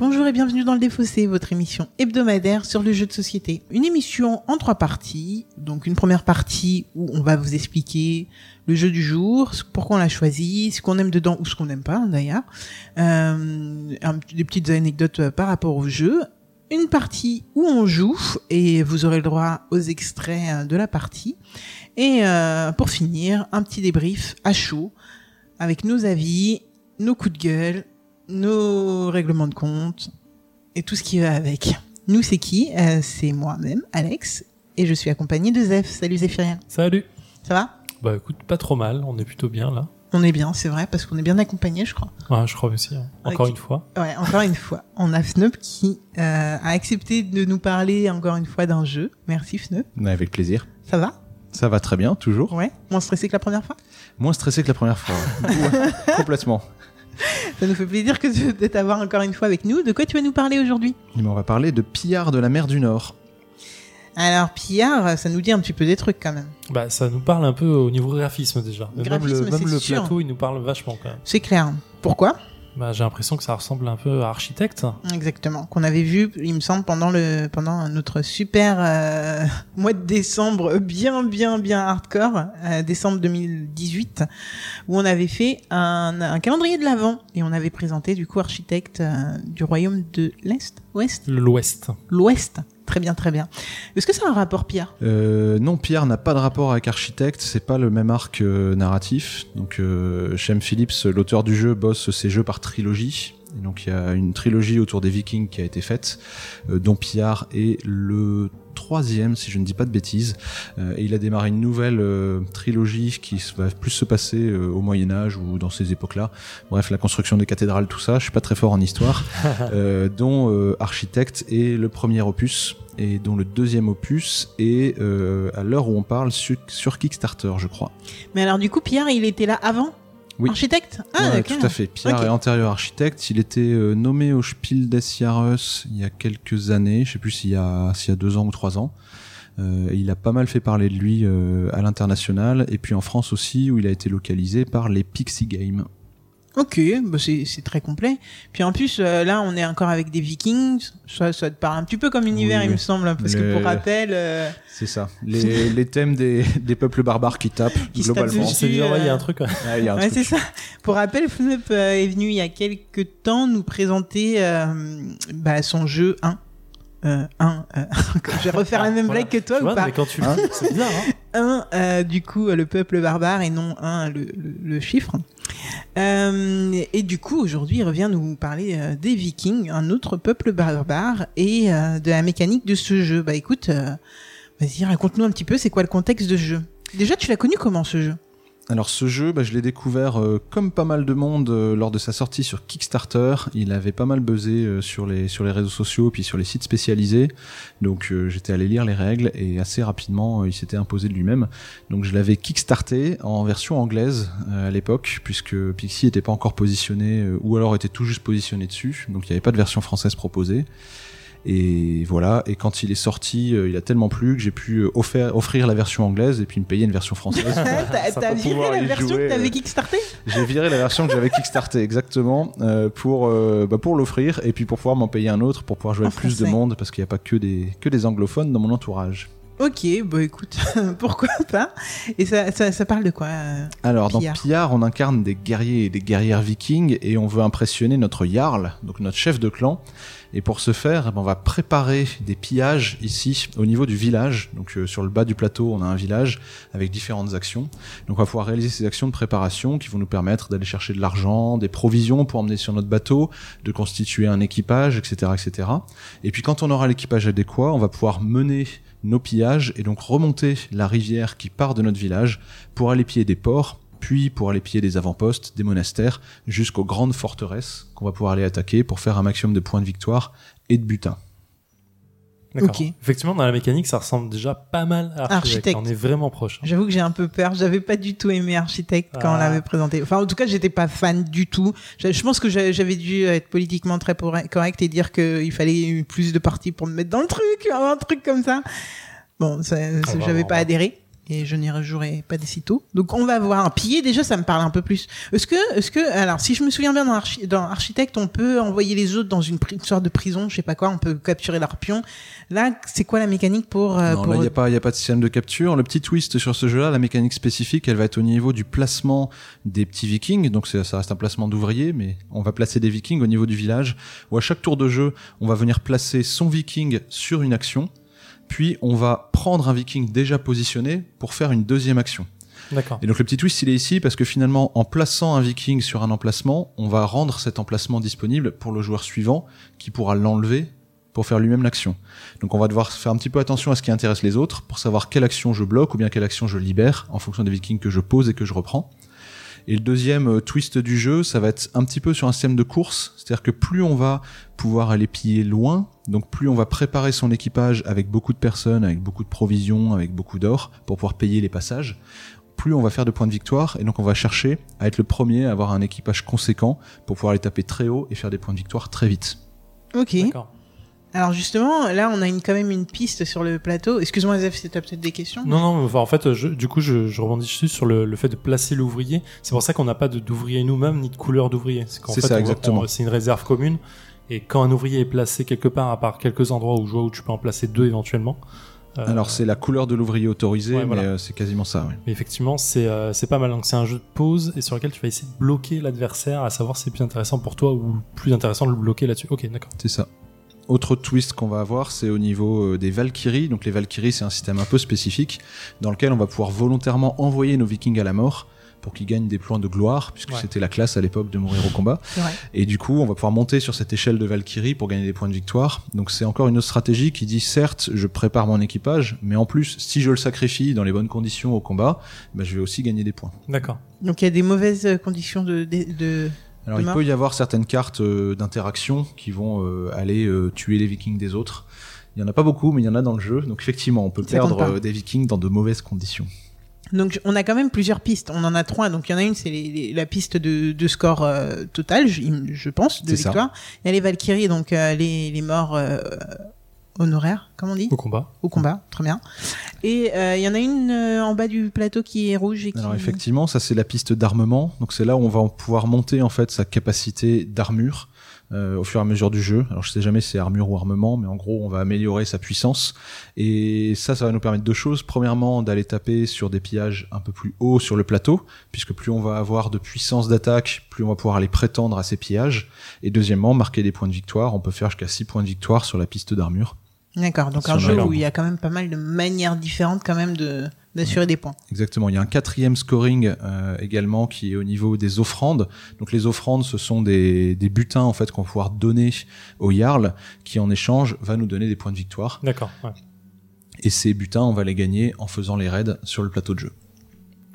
Bonjour et bienvenue dans le Défaussé, votre émission hebdomadaire sur le jeu de société. Une émission en trois parties. Donc une première partie où on va vous expliquer le jeu du jour, pourquoi on l'a choisi, ce qu'on aime dedans ou ce qu'on n'aime pas d'ailleurs, euh, des petites anecdotes euh, par rapport au jeu. Une partie où on joue et vous aurez le droit aux extraits euh, de la partie. Et pour finir, un petit débrief à chaud avec nos avis, nos coups de gueule, nos règlements de compte et tout ce qui va avec. Nous, c'est qui? Euh, C'est moi-même, Alex, et je suis accompagné de Zeph. Salut Zéphirien. Salut. Ça va? Bah écoute, pas trop mal, on est plutôt bien là. On est bien, c'est vrai, parce qu'on est bien accompagné, je crois. Ouais, je crois aussi. hein. Encore une fois. Ouais, encore une fois. On a Fneup qui euh, a accepté de nous parler encore une fois d'un jeu. Merci Fneup. Mais Avec plaisir. Ça va? Ça va très bien, toujours. Ouais. Moins stressé que la première fois? Moins stressé que la première fois. Ouais, Complètement. Ça nous fait plaisir que de de t'avoir encore une fois avec nous. De quoi tu vas nous parler aujourd'hui? Et ben, on va parler de Pillard de la mer du Nord. Alors, Pillard, ça nous dit un petit peu des trucs quand même. Bah ça nous parle un peu au niveau graphisme déjà. même Graphisme, le, même le sûr. plateau, il nous parle vachement quand même. C'est clair. Pourquoi? Bah j'ai l'impression que ça ressemble un peu à Architecte. Exactement, qu'on avait vu, il me semble, pendant le pendant notre super euh, mois de décembre bien bien bien hardcore, euh, décembre 2018, où on avait fait un, un calendrier de l'avant et on avait présenté du coup architecte euh, du royaume de l'Est, Ouest, L'Ouest. l'Ouest. Très bien, très bien. Est-ce que ça a un rapport, Pierre? Euh, non, Pillard n'a pas de rapport avec Architecte, c'est pas le même arc euh, narratif. Donc, euh, Shem Phillips, l'auteur du jeu, bosse ses jeux par trilogie. Et donc, il y a une trilogie autour des Vikings qui a été faite, dont Pillard est le troisième, si je ne dis pas de bêtises. Euh, et il a démarré une nouvelle euh, trilogie qui va plus se passer euh, au Moyen Âge ou dans ces époques-là. Bref, la construction des cathédrales, tout ça. Je suis pas très fort en histoire. euh, dont euh, Architecte est le premier opus et dont le deuxième opus est euh, à l'heure où on parle sur, sur Kickstarter, je crois. Mais alors, du coup, Pierre, il était là avant? Oui. Architecte? Ah, Ouais, tout à fait. Pierre est antérieur architecte. Il était euh, nommé au Spiel des Jahres il y a quelques années. Je sais plus s'il y a s'il y a deux ans ou trois ans. Euh, il a pas mal fait parler de lui euh, à l'international et puis en France aussi où il a été localisé par les Pixie Games. Ok, bah c'est c'est très complet. Puis en plus, euh, là, on est encore avec des Vikings. Ça, ça te parle un petit peu comme univers, Oui, il me semble, parce que pour rappel, euh, C'est ça. Les, les thèmes des, des peuples barbares qui tapent Qui globalement. dessus. C'est dire, ouais, il y a euh, un truc. ouais. Ouais, il y a un ouais, truc. c'est ça. Pour rappel, Fnup est venu il y a quelques temps nous présenter euh, bah, son jeu 1. Euh, 1. euh, je vais refaire la même Voilà. blague que toi Tu ou vois, pas mais quand tu Hein c'est bizarre. Hein 1, euh, du coup, le peuple barbare et non 1, le, le, le chiffre. Euh, et du coup, aujourd'hui, il revient nous parler euh, des Vikings, un autre peuple barbare, et euh, de la mécanique de ce jeu. Bah écoute, euh, vas-y, raconte-nous un petit peu, c'est quoi le contexte de jeu? Déjà, tu l'as connu comment ce jeu? Alors ce jeu, bah, je l'ai découvert euh, comme pas mal de monde euh, lors de sa sortie sur Kickstarter. Il avait pas mal buzzé euh, sur les sur les réseaux sociaux puis sur les sites spécialisés. Donc j'étais allé lire les règles et assez rapidement il s'était imposé de lui-même. Donc je l'avais kickstarté en version anglaise à l'époque puisque Pixie était pas encore positionné ou alors était tout juste positionné dessus. Donc il n'y avait pas de version française proposée. Et voilà, et quand il est sorti, euh, il a tellement plu que j'ai pu euh, offrir, offrir la version anglaise et puis me payer une version française. T'as viré la version jouer, que t'avais euh. kickstarté J'ai viré la version que j'avais kickstarté exactement euh, pour euh, bah, pour l'offrir et puis pour pouvoir m'en payer un autre pour pouvoir jouer En avec plus de monde parce qu'il n'y a pas que des que des anglophones dans mon entourage. Ok, bah écoute, pourquoi pas Et ça, ça, ça parle de quoi euh Alors Pillard. dans Pillard, on incarne des guerriers et des guerrières vikings et on veut impressionner notre jarl, donc notre chef de clan. Et pour ce faire, eh ben, on va préparer des pillages ici au niveau du village. Donc euh, sur le bas du plateau, on a un village avec différentes actions. Donc on va pouvoir réaliser ces actions de préparation qui vont nous permettre d'aller chercher de l'argent, des provisions pour emmener sur notre bateau, de constituer un équipage, etc., etc. Et puis quand on aura l'équipage adéquat, on va pouvoir mener nos pillages et donc remonter la rivière qui part de notre village pour aller piller des ports, puis pour aller piller des avant-postes, des monastères, jusqu'aux grandes forteresses qu'on va pouvoir aller attaquer pour faire un maximum de points de victoire et de butin. D'accord. Ok. Effectivement, dans la mécanique, ça ressemble déjà pas mal à Architecte. Architecte. On est vraiment proche. hein. J'avoue que j'ai un peu peur. J'avais pas du tout aimé Architecte quand on Ah. l'avait présenté. Enfin, en tout cas, j'étais pas fan du tout. Je, pense que j'a- j'avais dû être politiquement très correct et dire qu'il fallait plus de parties pour me mettre dans le truc, un truc comme ça. Bon, ça- va, j'avais pas adhéré. Et je n'y rejouerai pas des sitôt. Donc on va voir. Piller déjà, ça me parle un peu plus. Est-ce que, est-ce que, alors si je me souviens bien dans, Archi- dans Architecte, on peut envoyer les autres dans une, sorte de prison, je sais pas quoi, on peut capturer leurs pions. Là, c'est quoi la mécanique pour, euh, Non, pour là, il n'y a, pas- y a pas de système de capture. Le petit twist sur ce jeu-là, la mécanique spécifique, elle va être au niveau du placement des petits vikings. Donc ça reste un placement d'ouvriers, mais on va placer des vikings au niveau du village, où à chaque tour de jeu, on va venir placer son viking sur une action, puis on va prendre un viking déjà positionné pour faire une deuxième action. D'accord. Et donc le petit twist, il est ici parce que finalement, en plaçant un viking sur un emplacement, on va rendre cet emplacement disponible pour le joueur suivant qui pourra l'enlever pour faire lui-même l'action. Donc on va devoir faire un petit peu attention à ce qui intéresse les autres pour savoir quelle action je bloque ou bien quelle action je libère en fonction des vikings que je pose et que je reprends. Et le deuxième euh, twist du jeu, ça va être un petit peu sur un système de course, c'est-à-dire que plus on va pouvoir aller piller loin, donc plus on va préparer son équipage avec beaucoup de personnes, avec beaucoup de provisions, avec beaucoup d'or pour pouvoir payer les passages, plus on va faire de points de victoire et donc on va chercher à être le premier à avoir un équipage conséquent pour pouvoir les taper très haut et faire des points de victoire très vite. Ok. D'accord. Alors justement, là, on a une, quand même une piste sur le plateau. Excuse-moi, Zef, si t'as peut-être des questions? Non, non, enfin, en fait, je- du coup, je, je rebondis dessus sur le, le fait de placer l'ouvrier. C'est pour ça qu'on n'a pas de- d'ouvrier nous-mêmes ni de couleur d'ouvrier. qu'en C'est fait, ça, on exactement. C'est une réserve commune. Et quand un ouvrier est placé quelque part, à part quelques endroits où je vois où tu peux en placer deux éventuellement. euh, Alors c'est la couleur de l'ouvrier autorisé, Ouais, mais voilà. euh, c'est quasiment ça. Ouais. Mais effectivement, c'est euh, c'est pas mal. Donc c'est un jeu de pause et sur lequel tu vas essayer de bloquer l'adversaire, à savoir si c'est plus intéressant pour toi ou plus intéressant de le bloquer là-dessus. Ok, d'accord. C'est ça. Autre twist qu'on va avoir, c'est au niveau euh, des Valkyries. Donc les Valkyries, c'est un système un peu spécifique dans lequel on va pouvoir volontairement envoyer nos Vikings à la mort pour qu'ils gagnent des points de gloire, puisque Ouais. c'était la classe à l'époque de mourir au combat. Et du coup, on va pouvoir monter sur cette échelle de Valkyrie pour gagner des points de victoire. Donc c'est encore une autre stratégie qui dit certes, je prépare mon équipage, mais en plus, si je le sacrifie dans les bonnes conditions au combat, bah, je vais aussi gagner des points. D'accord. Donc il y a des mauvaises conditions de, de, de- Alors il peut y avoir certaines cartes euh, d'interaction qui vont euh, aller euh, tuer les vikings des autres. Il y en a pas beaucoup, mais il y en a dans le jeu. Donc effectivement, on peut Ça perdre des vikings dans de mauvaises conditions. Donc on a quand même plusieurs pistes. On en a trois. Donc il y en a une, c'est les- les- la piste de, de score euh, total, je, pense, de C'est ça. victoire. Il y a les Valkyries, donc euh, les, les morts euh, honoraires, comme on dit, Au combat. au combat, très bien. Et euh, il y en a une euh, en bas du plateau qui est rouge et qui. Alors effectivement, ça c'est la piste d'armement. Donc c'est là où on va pouvoir monter en fait sa capacité d'armure euh, au fur et à mesure du jeu. Alors je sais jamais si c'est armure ou armement, mais en gros on va améliorer sa puissance. Et ça, ça va nous permettre deux choses. Premièrement, d'aller taper sur des pillages un peu plus hauts sur le plateau, puisque plus on va avoir de puissance d'attaque, plus on va pouvoir aller prétendre à ces pillages. Et deuxièmement, marquer des points de victoire. On peut faire jusqu'à 6 points de victoire sur la piste d'armure. D'accord. Donc Si un jeu où il y a quand même pas mal de manières différentes quand même de d'assurer des points. Exactement. Il y a un quatrième scoring euh, également qui est au niveau des offrandes. Donc les offrandes, ce sont des, des butins en fait qu'on va pouvoir donner au Jarl, qui en échange va nous donner des points de victoire. D'accord. ouais. Et ces butins, on va les gagner en faisant les raids sur le plateau de jeu.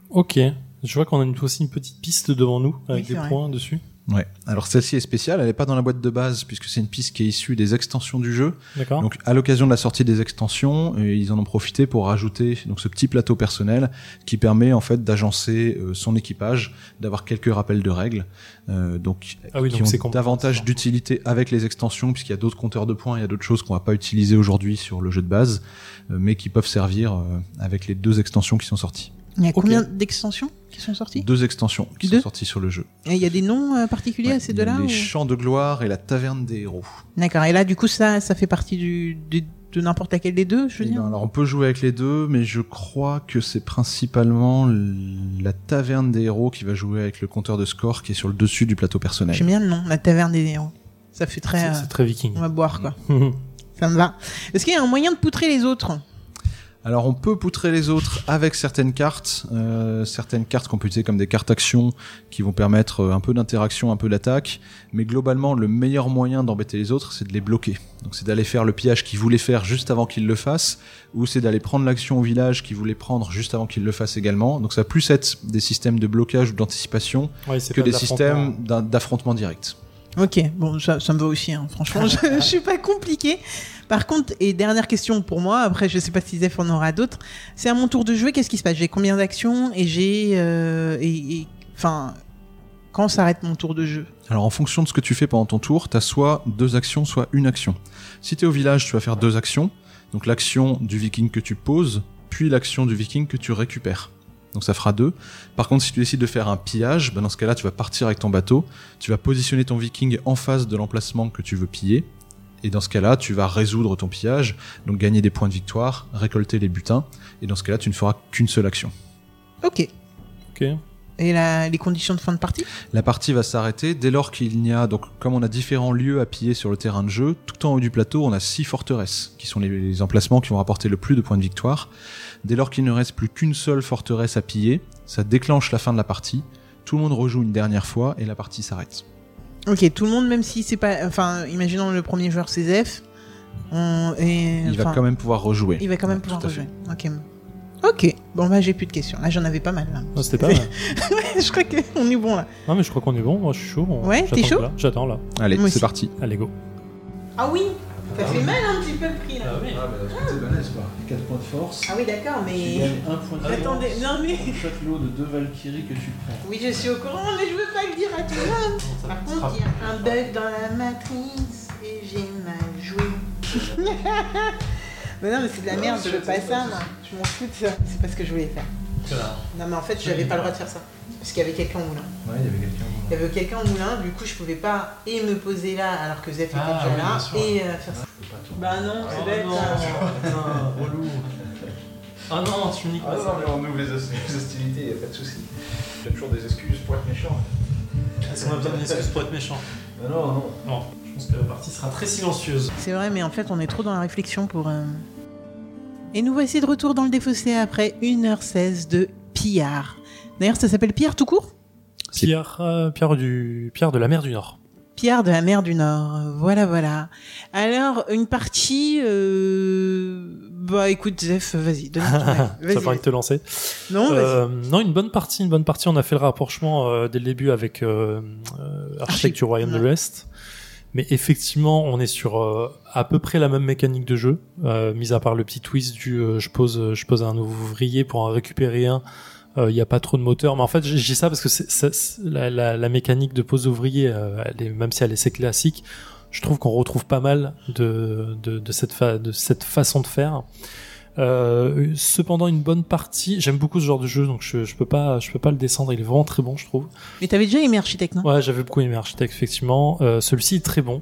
Ok. Je vois qu'on a une- aussi une petite piste devant nous avec Oui, des vrai. points dessus. Ouais. Alors celle-ci est spéciale. Elle n'est pas dans la boîte de base puisque c'est une piste qui est issue des extensions du jeu. D'accord. Donc à l'occasion de la sortie des extensions, euh, ils en ont profité pour rajouter donc ce petit plateau personnel qui permet en fait d'agencer euh, son équipage, d'avoir quelques rappels de règles, euh, donc Ah oui, qui donc c'est ont davantage d'utilité avec les extensions puisqu'il y a d'autres compteurs de points, il y a d'autres choses qu'on va pas utiliser aujourd'hui sur le jeu de base, euh, mais qui peuvent servir euh, avec les deux extensions qui sont sorties. Il y a combien d'extensions qui sont sorties? Deux extensions qui Deux sont sorties sur le jeu. Et il y a des noms euh, particuliers Ouais, à ces deux-là Les ou- champs de gloire et la taverne des héros. D'accord. Et là, du coup, ça, ça fait partie du, du- de n'importe laquelle des deux, je veux Eh dire. ben, alors on peut jouer avec les deux, mais je crois que c'est principalement la taverne des héros qui va jouer avec le compteur de score qui est sur le dessus du plateau personnel. J'aime bien le nom, la taverne des héros. Ça fait très. C'est euh, c'est très viking. on va boire quoi. Ça me va. Est-ce qu'il y a un moyen de poutrer les autres? Alors on peut poutrer les autres avec certaines cartes, euh, certaines cartes qu'on peut utiliser comme des cartes actions qui vont permettre euh, un peu d'interaction, un peu d'attaque, mais globalement le meilleur moyen d'embêter les autres c'est de les bloquer. Donc c'est d'aller faire le pillage qu'ils voulaient faire juste avant qu'ils le fassent, ou c'est d'aller prendre l'action au village qu'ils voulaient prendre juste avant qu'ils le fassent également. Donc ça va plus être des systèmes de blocage ou d'anticipation Ouais, que des de systèmes d'affrontement direct. Ok, bon, ça, me va aussi. hein. Franchement, je, je suis pas compliqué. Par contre, et dernière question pour moi. Après, je sais pas si Zef en aura d'autres. C'est à mon tour de jouer. Qu'est-ce qui se passe? J'ai combien d'actions et j'ai euh, et enfin quand s'arrête mon tour de jeu? Alors en fonction de ce que tu fais pendant ton tour, tu soit deux actions, soit une action. Si tu au village, tu vas faire deux actions. Donc l'action du viking que tu poses, puis l'action du viking que tu récupères. Donc ça fera deux. Par contre, si tu décides de faire un pillage, ben dans ce cas-là, tu vas partir avec ton bateau, tu vas positionner ton viking en face de l'emplacement que tu veux piller, et dans ce cas-là, tu vas résoudre ton pillage, donc gagner des points de victoire, récolter les butins, et dans ce cas-là, tu ne feras qu'une seule action. Ok. Ok. Et la, les conditions de fin de partie? La partie va s'arrêter dès lors qu'il n'y a, donc comme on a différents lieux à piller sur le terrain de jeu, tout en haut du plateau, on a six forteresses, qui sont les, les emplacements qui vont rapporter le plus de points de victoire. Dès lors qu'il ne reste plus qu'une seule forteresse à piller, ça déclenche la fin de la partie, tout le monde rejoue une dernière fois et la partie s'arrête. Ok, tout le monde, même si c'est pas. Enfin, imaginons le premier joueur c'est Zef. On, et, Il va quand même pouvoir rejouer. il va quand même Ouais, pouvoir rejouer. Ok. Ok. Bon, bah, j'ai plus de questions. Là, j'en avais pas mal. Là. Non, c'était pas mal. je crois qu'on est bon là. Non, mais je crois qu'on est bon. Moi, je suis chaud. Ouais, J'attends t'es chaud là. J'attends là. Allez, Moi c'est aussi. parti. Allez, go. Ah oui Ça fait mal un petit peu le prix là. oui. Ah, bah, 4 points de force. Ah oui, d'accord, mais. un point Attendez, non mais. chaque lot de deux Valkyries que tu prends. Oui, je suis au courant, mais je veux pas le dire à tout le monde. Par contre, il y a un bug dans la matrice et j'ai mal joué. mais non, mais c'est de la merde, je veux pas ça, moi. Je m'en fous de ça. C'est pas ce que je voulais faire. Non, mais en fait, j'avais pas le droit de faire ça. Parce qu'il y avait quelqu'un au moulin. Ouais, il y avait quelqu'un. Il y avait quelqu'un au moulin, du coup, je pouvais pas et me poser là alors que Zef était Ah, déjà oui, là et euh, faire ça. Bah non, c'est bête. hein. putain, relou. Ah non, tu niques Ah non, mais on ouvre les hostilités, il a pas de souci. J'ai toujours des excuses pour être méchant. Est-ce qu'on a besoin d'une excuse pour être méchant Non, non, non. Non, je pense que la partie sera très silencieuse. C'est vrai, mais en fait, on est trop dans la réflexion pour. euh, Et nous voici de retour dans le défaussé après 1h16 de pillard. D'ailleurs, ça s'appelle pillard tout court? Pierre, euh, Pierre, du, Pierre de la mer du Nord. Pierre de la mer du Nord. Voilà, voilà. Alors, une partie. Euh... Bah, écoute, Zef, vas-y, donne avis. Ça de te lancer. Non. Euh, non, une bonne partie, une bonne partie. On a fait le rapprochement euh, dès le début avec Architecte du Royaume de ouais. l'Ouest. Mais effectivement, on est sur euh, à peu près la même mécanique de jeu, euh, mis à part le petit twist du euh, je pose je pose un ouvrier pour en récupérer un. Euh, Il n'y a pas trop de moteur, mais en fait, dis ça parce que la, la, la mécanique de pose d'ouvrier, euh, même si elle est assez classique, je trouve qu'on retrouve pas mal de, de, de cette, fa- de cette façon de faire. Euh, cependant, une bonne partie. J'aime beaucoup ce genre de jeu, donc je, je peux pas, je peux pas le descendre. Il est vraiment très bon, je trouve. Mais t'avais déjà aimé Architecte, non? Ouais, j'avais beaucoup aimé Architect, effectivement. Euh, Celui-ci est très bon.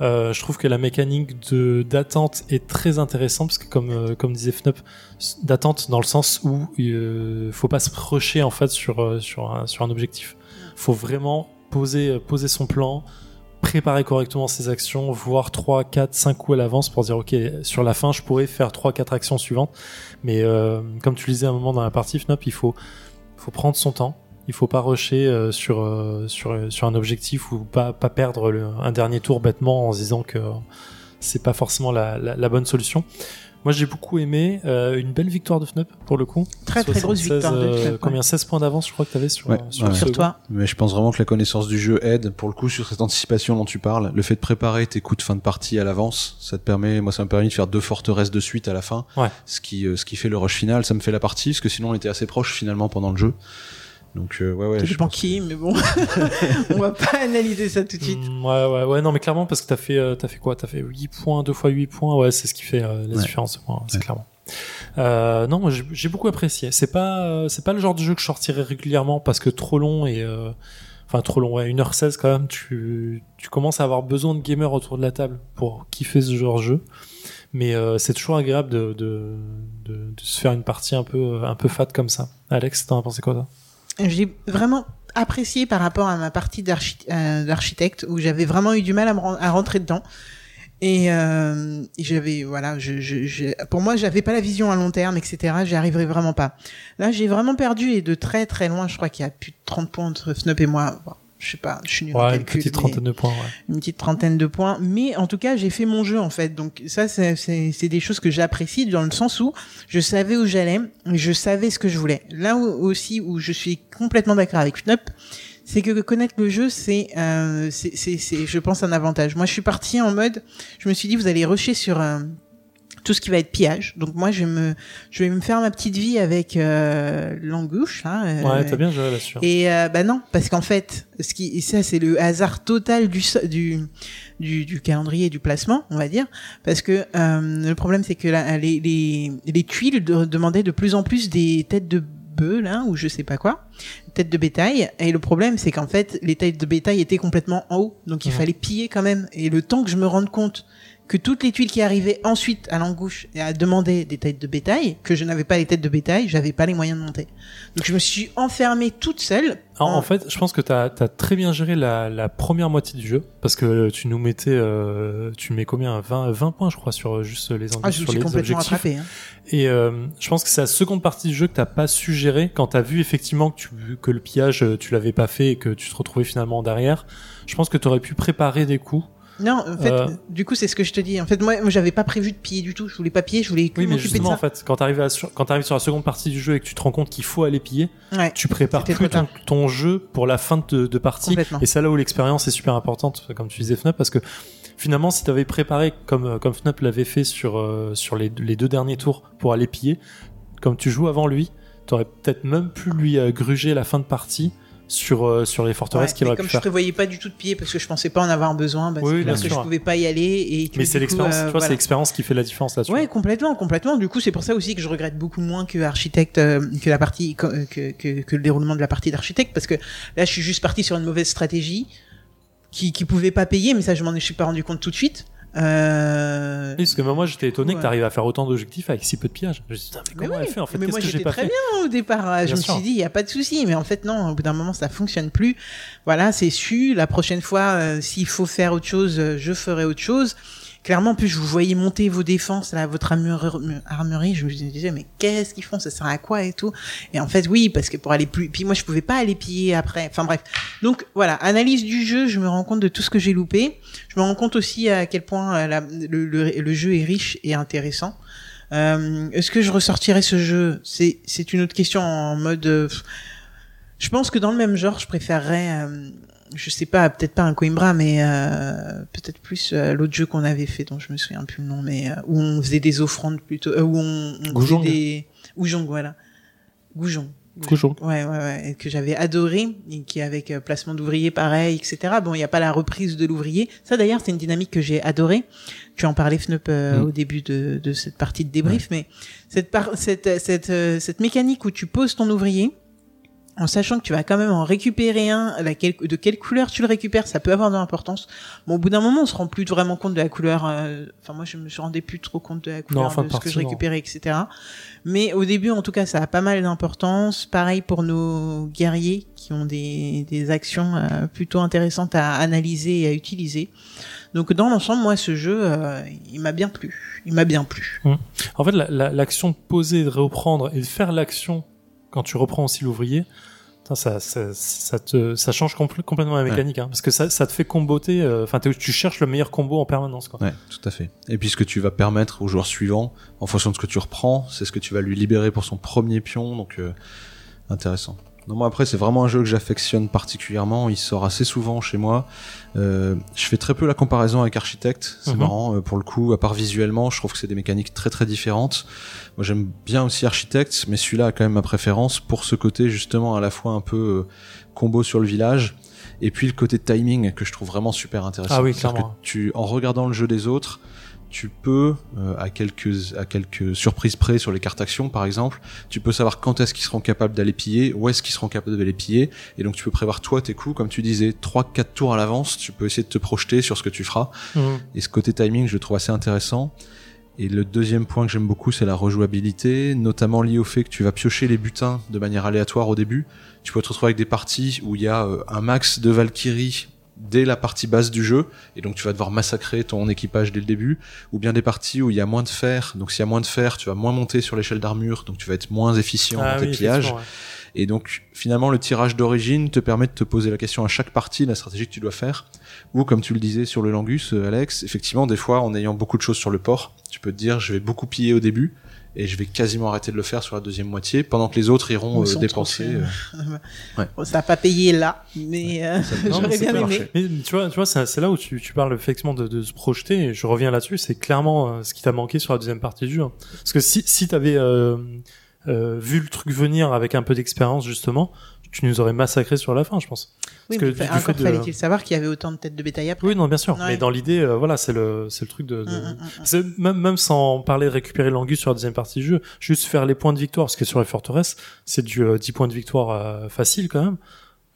Euh, je trouve que la mécanique de d'attente est très intéressante parce que comme euh, comme disait Fnup, d'attente dans le sens où euh, faut pas se rusher en fait sur euh, sur un, sur un objectif. Faut vraiment poser poser son plan, préparer correctement ses actions, voir 3, 4, 5 coups à l'avance pour dire ok sur la fin je pourrais faire 3, 4 actions suivantes. Mais euh, comme tu le disais à un moment dans la partie Fnup, il faut faut prendre son temps. Il faut pas rusher euh, sur, euh, sur, sur un objectif ou pas, pas perdre le- un dernier tour bêtement en se disant que c'est pas forcément la, la, la bonne solution. Moi j'ai beaucoup aimé euh, une belle victoire de Fnup pour le coup. Très, très grosse 76, victoire de euh, Fnup, ouais. Combien 16 points d'avance je crois que tu avais sur, Ouais, sur, ouais. Sur toi. Mais je pense vraiment que la connaissance du jeu aide pour le coup sur cette anticipation dont tu parles. Le fait de préparer tes coups de fin de partie à l'avance, ça te permet, moi ça m'a permis de faire deux forteresses de suite à la fin. Ouais. Ce qui, euh, ce qui fait le rush final, ça me fait la partie parce que sinon on était assez proche finalement pendant le jeu. Donc euh, ouais ouais. Je pense qui, mais bon. on va pas analyser ça tout de suite. Mm, ouais, ouais, ouais, non, mais clairement, parce que t'as fait, euh, t'as fait quoi? T'as fait 8 points, 2 fois 8 points, ouais, c'est ce qui fait euh, la Ouais. différence de points, c'est Ouais. clairement. Euh, non, moi j'ai beaucoup apprécié. C'est pas, euh, c'est pas le genre de jeu que je sortirais régulièrement parce que trop long et, euh, enfin trop long, ouais, 1h16 quand même, tu, tu commences à avoir besoin de gamers autour de la table pour kiffer ce genre de jeu. Mais euh, c'est toujours agréable de, de, de, de se faire une partie un peu, un peu fat comme ça. Alex, t'en as pensé quoi toi? J'ai vraiment apprécié par rapport à ma partie euh, d'architecte où j'avais vraiment eu du mal à, rentrer dedans. Et euh, j'avais voilà, je, je, pour moi j'avais pas la vision à long terme, etc. J'y arriverai vraiment pas. Là j'ai vraiment perdu et de très très loin. Je crois qu'il y a plus de 30 points entre Snup et moi. Je sais pas, je suis nul en Ouais, une petite trentaine de points, ouais. une petite trentaine de points. Mais en tout cas, j'ai fait mon jeu en fait. Donc ça, c'est- c'est c'est des choses que j'apprécie dans le sens où je savais où j'allais, je savais ce que je voulais. Là où, aussi où je suis complètement d'accord avec Fnup, c'est que connaître le jeu, c'est, euh, c'est, c'est, c'est, je pense, un avantage. Moi, je suis parti en mode, je me suis dit, vous allez rusher sur. euh, tout ce qui va être pillage. Donc moi, je vais me, je vais me faire ma petite vie avec euh, l'angouche. Hein, euh, Ouais, t'as bien géré là-dessus. Et euh, bah non, parce qu'en fait, ce qui, et ça c'est le hasard total du, du du du calendrier et du placement, on va dire, parce que euh, le problème c'est que là, les les les tuiles de- demandaient de plus en plus des têtes de bœufs là ou je sais pas quoi, têtes de bétail. Et le problème c'est qu'en fait les têtes de bétail étaient complètement en haut, donc il Mhm. fallait piller quand même. Et le temps que je me rende compte que toutes les tuiles qui arrivaient ensuite à l'angouche et à demander des têtes de bétail, que je n'avais pas les têtes de bétail, j'avais pas les moyens de monter. Donc je me suis enfermée toute seule. En, en fait, je pense que t'as as très bien géré la, la première moitié du jeu parce que tu nous mettais, euh, tu mets combien? 20, 20 points, je crois, sur euh, juste les, Ah, je sur suis les complètement objectifs. rattrapée. Hein. Et euh, je pense que c'est la seconde partie du jeu que t'as pas su gérer quand t'as vu effectivement que, tu, que le pillage euh, tu l'avais pas fait et que tu te retrouvais finalement derrière. Je pense que t'aurais pu préparer des coups. Non, en fait, Euh. du coup, c'est ce que je te dis. En fait, moi, j'avais pas prévu de piller du tout. Je voulais pas piller, je voulais que Oui, mais m'occuper de justement ça. en fait, quand t'arrives sur, quand t'arrives sur la seconde partie du jeu et que tu te rends compte qu'il faut aller piller, Ouais, tu prépares plus ton, ton jeu pour la fin de, de partie. Et c'est là où l'expérience est super importante, comme tu disais Fnup, parce que finalement, si tu avais préparé comme euh, comme Fnup l'avait fait sur euh, sur les, les deux derniers tours pour aller piller, comme tu joues avant lui, tu aurais peut-être même pu lui euh, gruger la fin de partie sur euh, sur les forteresses Ouais, qu'il aurait comme pu je faire. prévoyais pas du tout de piller parce que je pensais pas en avoir besoin, bah, Oui, parce que je pouvais pas y aller et Mais c'est l'expérience, euh, tu vois, c'est voilà. l'expérience qui fait la différence là-dessus. Ouais, complètement, complètement. Du coup, c'est pour ça aussi que je regrette beaucoup moins que architecte euh, que la partie que, que, que, que le déroulement de la partie d'architecte parce que là, je suis juste parti sur une mauvaise stratégie qui qui pouvait pas payer, mais ça, je m'en suis pas rendu compte tout de suite. Euh... Oui, parce que moi j'étais étonné que tu arrives à faire autant d'objectifs avec si peu de pillage. Je me suis dit, mais Mais comment oui, elle fait en fait? Mais moi j'étais très fait? bien au départ. Je me sûr. suis dit, il y a pas de souci, mais en fait non. Au bout d'un moment, ça fonctionne plus. Voilà, c'est su. La prochaine fois, euh, s'il faut faire autre chose, euh, je ferai autre chose. Clairement, en plus, je vous voyais monter vos défenses, là, votre armure- armurerie. Je me disais, mais qu'est-ce qu'ils font? Ça sert à quoi et tout? Et en fait, oui, parce que pour aller plus. Puis moi, je pouvais pas aller piller après. Enfin bref. Donc voilà, analyse du jeu. Je me rends compte de tout ce que j'ai loupé. Je me rends compte aussi à quel point euh, le, jeu est riche et intéressant. Euh, Est-ce que je ressortirais ce jeu? C'est une autre question en mode. euh, je pense que dans le même genre, je préférerais, euh, je sais pas, peut-être pas un Coimbra, mais euh, peut-être plus euh, l'autre jeu qu'on avait fait, dont je me souviens plus le nom, mais euh, où on faisait des offrandes plutôt, euh, où on, on Goujong. faisait des Goujong, voilà, Goujong. Goujong. Ouais, ouais, ouais, et que j'avais adoré, et qui avec placement d'ouvrier pareil, etc. Bon, il n'y a pas la reprise de l'ouvrier. Ça d'ailleurs, c'est une dynamique que j'ai adorée. Tu en parlais, Fnup, euh, Mm. au début de, de cette partie de débrief, mais cette, par- cette, cette, cette mécanique où tu poses ton ouvrier, en sachant que tu vas quand même en récupérer un, de quelle couleur tu le récupères, ça peut avoir de l'importance. Bon, au bout d'un moment, on se rend plus vraiment compte de la couleur. euh, Enfin, moi, je me suis rendais plus trop compte de la couleur de ce que je récupérais, etc. Mais au début, en tout cas, ça a pas mal d'importance. Pareil pour nos guerriers qui ont des, des actions euh, plutôt intéressantes à analyser et à utiliser. Donc, dans l'ensemble, moi, ce jeu, euh, il m'a bien plu. Il m'a bien plu. En fait, la- la- l'action de poser, de reprendre et de faire l'action quand tu reprends aussi l'ouvrier, ça, ça, ça, te, ça change compl- complètement la mécanique, hein, parce que ça, ça te fait comboter. euh, Enfin, tu cherches le meilleur combo en permanence, quoi. Ouais, tout à fait. Et puis ce que tu vas permettre au joueur suivant, en fonction de ce que tu reprends, c'est ce que tu vas lui libérer pour son premier pion, donc euh, intéressant. Non, moi après c'est vraiment un jeu que j'affectionne particulièrement, il sort assez souvent chez moi. Euh, je fais très peu la comparaison avec Architect, c'est Mhm. marrant euh, pour le coup, à part visuellement, je trouve que c'est des mécaniques très très différentes. Moi j'aime bien aussi Architect, mais celui-là a quand même ma préférence pour ce côté justement à la fois un peu euh, combo sur le village, et puis le côté timing que je trouve vraiment super intéressant. Ah oui, clairement. que tu, en regardant le jeu des autres, tu peux, euh, à quelques à quelques surprises près sur les cartes actions par exemple, tu peux savoir quand est-ce qu'ils seront capables d'aller piller, où est-ce qu'ils seront capables d'aller piller, et donc tu peux prévoir toi tes coups, comme tu disais, 3-4 tours à l'avance, tu peux essayer de te projeter sur ce que tu feras. Mhm. Et ce côté timing, je le trouve assez intéressant. Et le deuxième point que j'aime beaucoup, c'est la rejouabilité, notamment lié au fait que tu vas piocher les butins de manière aléatoire au début. Tu peux te retrouver avec des parties où il y a euh, un max de Valkyrie dès la partie basse du jeu, et donc tu vas devoir massacrer ton équipage dès le début, ou bien des parties où il y a moins de fer, donc s'il y a moins de fer, tu vas moins monter sur l'échelle d'armure, donc tu vas être moins efficient Ah dans tes pillages. ouais. Et donc, finalement, le tirage d'origine te permet de te poser la question à chaque partie, la stratégie que tu dois faire. Ou, comme tu le disais sur le Langus, euh, Alex, effectivement, des fois, en ayant beaucoup de choses sur le port, tu peux te dire, je vais beaucoup piller au début, et je vais quasiment arrêter de le faire sur la deuxième moitié, pendant que les autres iront euh, dépenser. euh, Ouais. Bon, ça n'a pas payé là, mais euh, Ça- Non, mais j'aurais c'est bien pas aimé. marché. Mais tu vois, tu vois, c'est là où tu, tu parles effectivement de, de se projeter. Et je reviens là-dessus. C'est clairement euh, ce qui t'a manqué sur la deuxième partie du jeu. hein. Parce que si si t'avais euh, euh, vu le truc venir avec un peu d'expérience justement, tu nous aurais massacré sur la fin, je pense. Oui, que mais fa- du encore de- fallait-il savoir qu'il y avait autant de têtes de bétail après. Oui, non, bien sûr. Ouais. Mais dans l'idée, euh, voilà, c'est le c'est le truc de. de- Mm, mm, mm. Même, même sans parler de récupérer l'angus sur la deuxième partie du jeu, juste faire les points de victoire, parce que sur les forteresses, c'est du euh, 10 points de victoire euh, facile quand même.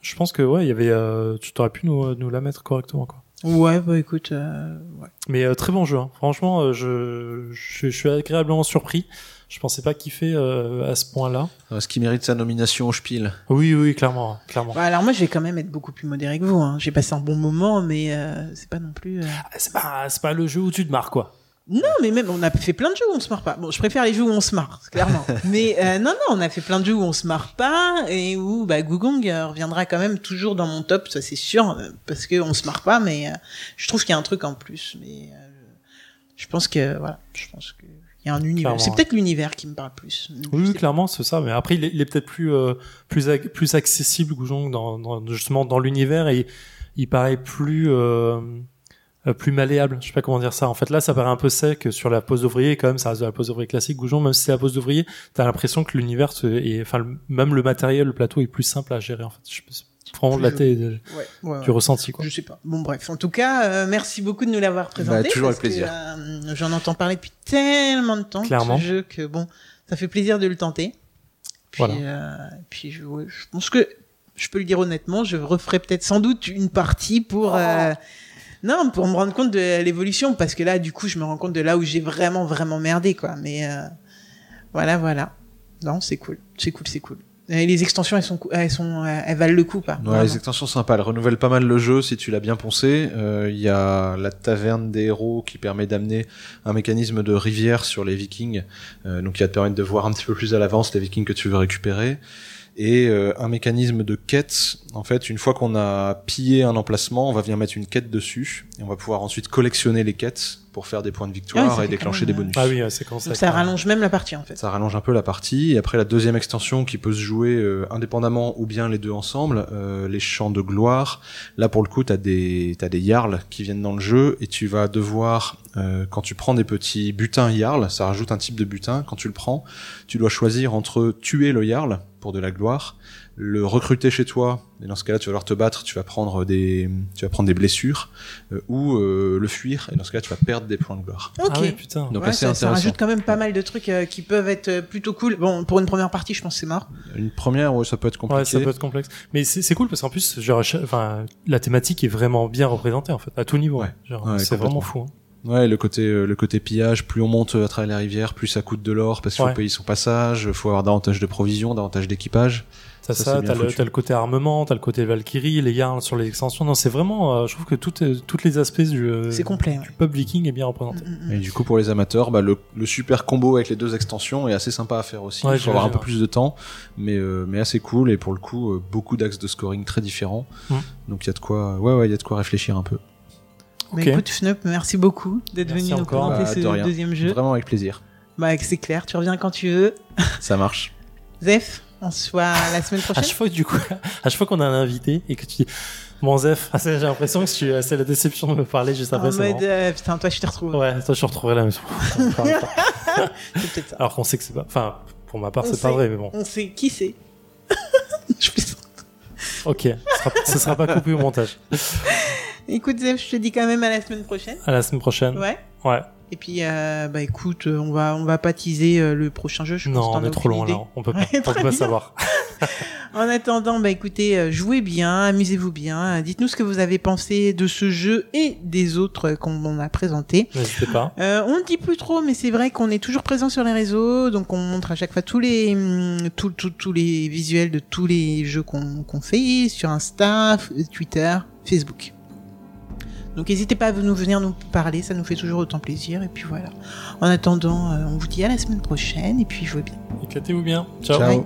Je pense que ouais, il y avait, euh, tu t'aurais pu nous, nous la mettre correctement quoi. Ouais, bah écoute, euh, ouais. Mais euh, très bon jeu. hein. Franchement, euh, je, je, je suis agréablement surpris. Je pensais pas kiffer euh, à ce point-là. ce qui mérite sa nomination au Spiel. Oui, oui, clairement, clairement. Bah, alors moi, je vais quand même être beaucoup plus modéré que vous. Hein. J'ai passé un bon moment, mais euh, c'est pas non plus. euh, Ah, C'est pas, c'est pas le jeu où tu te marres quoi. Non, mais même on a fait plein de jeux où on se marre pas. Bon, je préfère les jeux où on se marre, clairement. mais euh, non, non, on a fait plein de jeux où on se marre pas et où bah, Gugong euh, reviendra quand même toujours dans mon top, ça c'est sûr, euh, parce que on se marre pas. Mais euh, je trouve qu'il y a un truc en plus. Mais euh, je pense que voilà, je pense que il y a un univers. C'est ouais. peut-être l'univers qui me parle plus. Oui, clairement, c'est ça. Mais après, il est, peut-être plus, euh, plus, plus accessible, Goujon, dans, dans, justement dans l'univers et il paraît plus, plus malléable. Je sais pas comment dire ça. En fait, là, ça paraît un peu sec sur la pose d'ouvrier. Quand même, ça reste de la pose d'ouvrier classique. Goujon, même si c'est la pose d'ouvrier, t'as l'impression que l'univers est, enfin, le- même le matériel, le plateau est plus simple à gérer. En fait, je sais- c'est vraiment de la tête, de- Ouais, ouais, du ouais. ressenti, quoi. Je sais pas. Bon bref, en tout cas, euh, merci beaucoup de nous l'avoir présenté. Bah, toujours parce avec plaisir. euh, J'en entends parler depuis tellement de temps. Clairement. Ce jeu que bon, ça fait plaisir de le tenter. Puis, Voilà. euh, puis je, pense que je peux le dire honnêtement, je referai peut-être sans doute une partie pour. euh, non, pour me rendre compte de l'évolution, parce que là, du coup, je me rends compte de là où j'ai vraiment, vraiment merdé, quoi. Mais euh, voilà, voilà. Non, c'est cool, c'est cool, c'est cool. Et les extensions, elles sont, elles sont, euh, elles valent le coup, pas Ouais, les extensions sympas, elles renouvellent pas mal le jeu si tu l'as bien poncé. Euh, Il y a la taverne des héros qui permet d'amener un mécanisme de rivière sur les vikings, euh, donc qui va te permettre de voir un petit peu plus à l'avance les vikings que tu veux récupérer. Et euh, un mécanisme de quête. En fait, une fois qu'on a pillé un emplacement, on va venir mettre une quête dessus et on va pouvoir ensuite collectionner les quêtes pour faire des points de Ah victoire oui, ça et déclencher des même, bonus. Ah oui, ouais, c'est comme ça. Donc ça rallonge même la partie, en fait. Ça rallonge un peu la partie. Et après la deuxième extension qui peut se jouer euh, indépendamment ou bien les deux ensemble, euh, les champs de gloire. Là pour le coup, t'as des t'as des yarls qui viennent dans le jeu et tu vas devoir euh, quand tu prends des petits butins yarls, ça rajoute un type de butin. Quand tu le prends, tu dois choisir entre tuer le yarl pour de la gloire, le recruter chez toi. Et dans ce cas-là, tu vas devoir te battre. Tu vas prendre des tu vas prendre des blessures euh, ou euh, le fuir. Et dans ce cas-là, tu vas perdre des points de gloire. Ok. Ah ouais, putain. Donc Ouais, assez ça, ça rajoute quand même pas mal de trucs euh, qui peuvent être euh, plutôt cool. Bon, pour une première partie, je pense que c'est mort. Une première, ouais, ça peut être compliqué. Ouais, ça peut être complexe. Mais c'est c'est cool parce qu'en plus, genre, enfin, la thématique est vraiment bien représentée en fait, à tout niveau. Ouais. hein. C'est vraiment fou. hein. Ouais, le côté le côté pillage, plus on monte à travers la rivière, plus ça coûte de l'or parce qu'il Ouais. faut payer son passage, faut avoir davantage de provisions, davantage d'équipage. T'as Ça, t'as le, côté armement, t'as le côté Valkyrie, les yards sur les extensions. Non, c'est vraiment, euh, je trouve que tout, est- toutes les aspects du, euh, C'est complet. du pub viking est bien représenté. Mm, mm, mm. Et du coup pour les amateurs, bah, le, le super combo avec les deux extensions est assez sympa à faire aussi. Ouais, Il faut avoir un peu plus de temps, mais euh, mais assez cool et pour le coup euh, beaucoup d'axes de scoring très différents. Mm. Donc il y a de quoi ouais ouais, il y a de quoi réfléchir un peu. Écoute, Fnup, merci beaucoup d'être venu nous présenter Bah, ce de deuxième jeu. Vraiment avec plaisir. Bah, c'est clair, tu reviens quand tu veux. Ça marche. Zef, on se voit la semaine À prochaine. chaque fois, du coup, à chaque fois qu'on a un invité et que tu dis, bon Zef, j'ai l'impression que tu- c'est la déception de me parler juste après. en c'est mode, euh, putain, toi, je te retrouve. Ouais, toi, je retrouverai la maison. C'est ça. Alors qu'on sait que c'est pas, enfin, pour ma part, c'est pas vrai, mais bon. On sait qui c'est. Je plaisante. Ok, ce sera, ce sera pas coupé au montage. Écoute, Zef, je te dis quand même à la semaine prochaine. À la semaine prochaine. Ouais. Ouais. Et puis, euh, bah écoute, euh, on va, on va pas teaser euh, le prochain jeu. Je Non, on est trop loin idée. là. On peut pas, on peut pas savoir. En attendant, bah écoutez, jouez bien, amusez-vous bien. Dites-nous ce que vous avez pensé de ce jeu et des autres qu'on a présentés. N'hésitez pas. Euh, on ne dit plus trop, mais c'est vrai qu'on est toujours présent sur les réseaux, donc on montre à chaque fois tous les hum, tous tous- tous les visuels de tous les jeux qu'on qu'on fait sur Insta, Twitter, Facebook. Donc n'hésitez pas à nous venir nous parler, ça nous fait toujours autant plaisir. Et puis voilà. En attendant, euh, on vous dit à la semaine prochaine et puis jouez bien. Éclatez-vous bien. Ciao.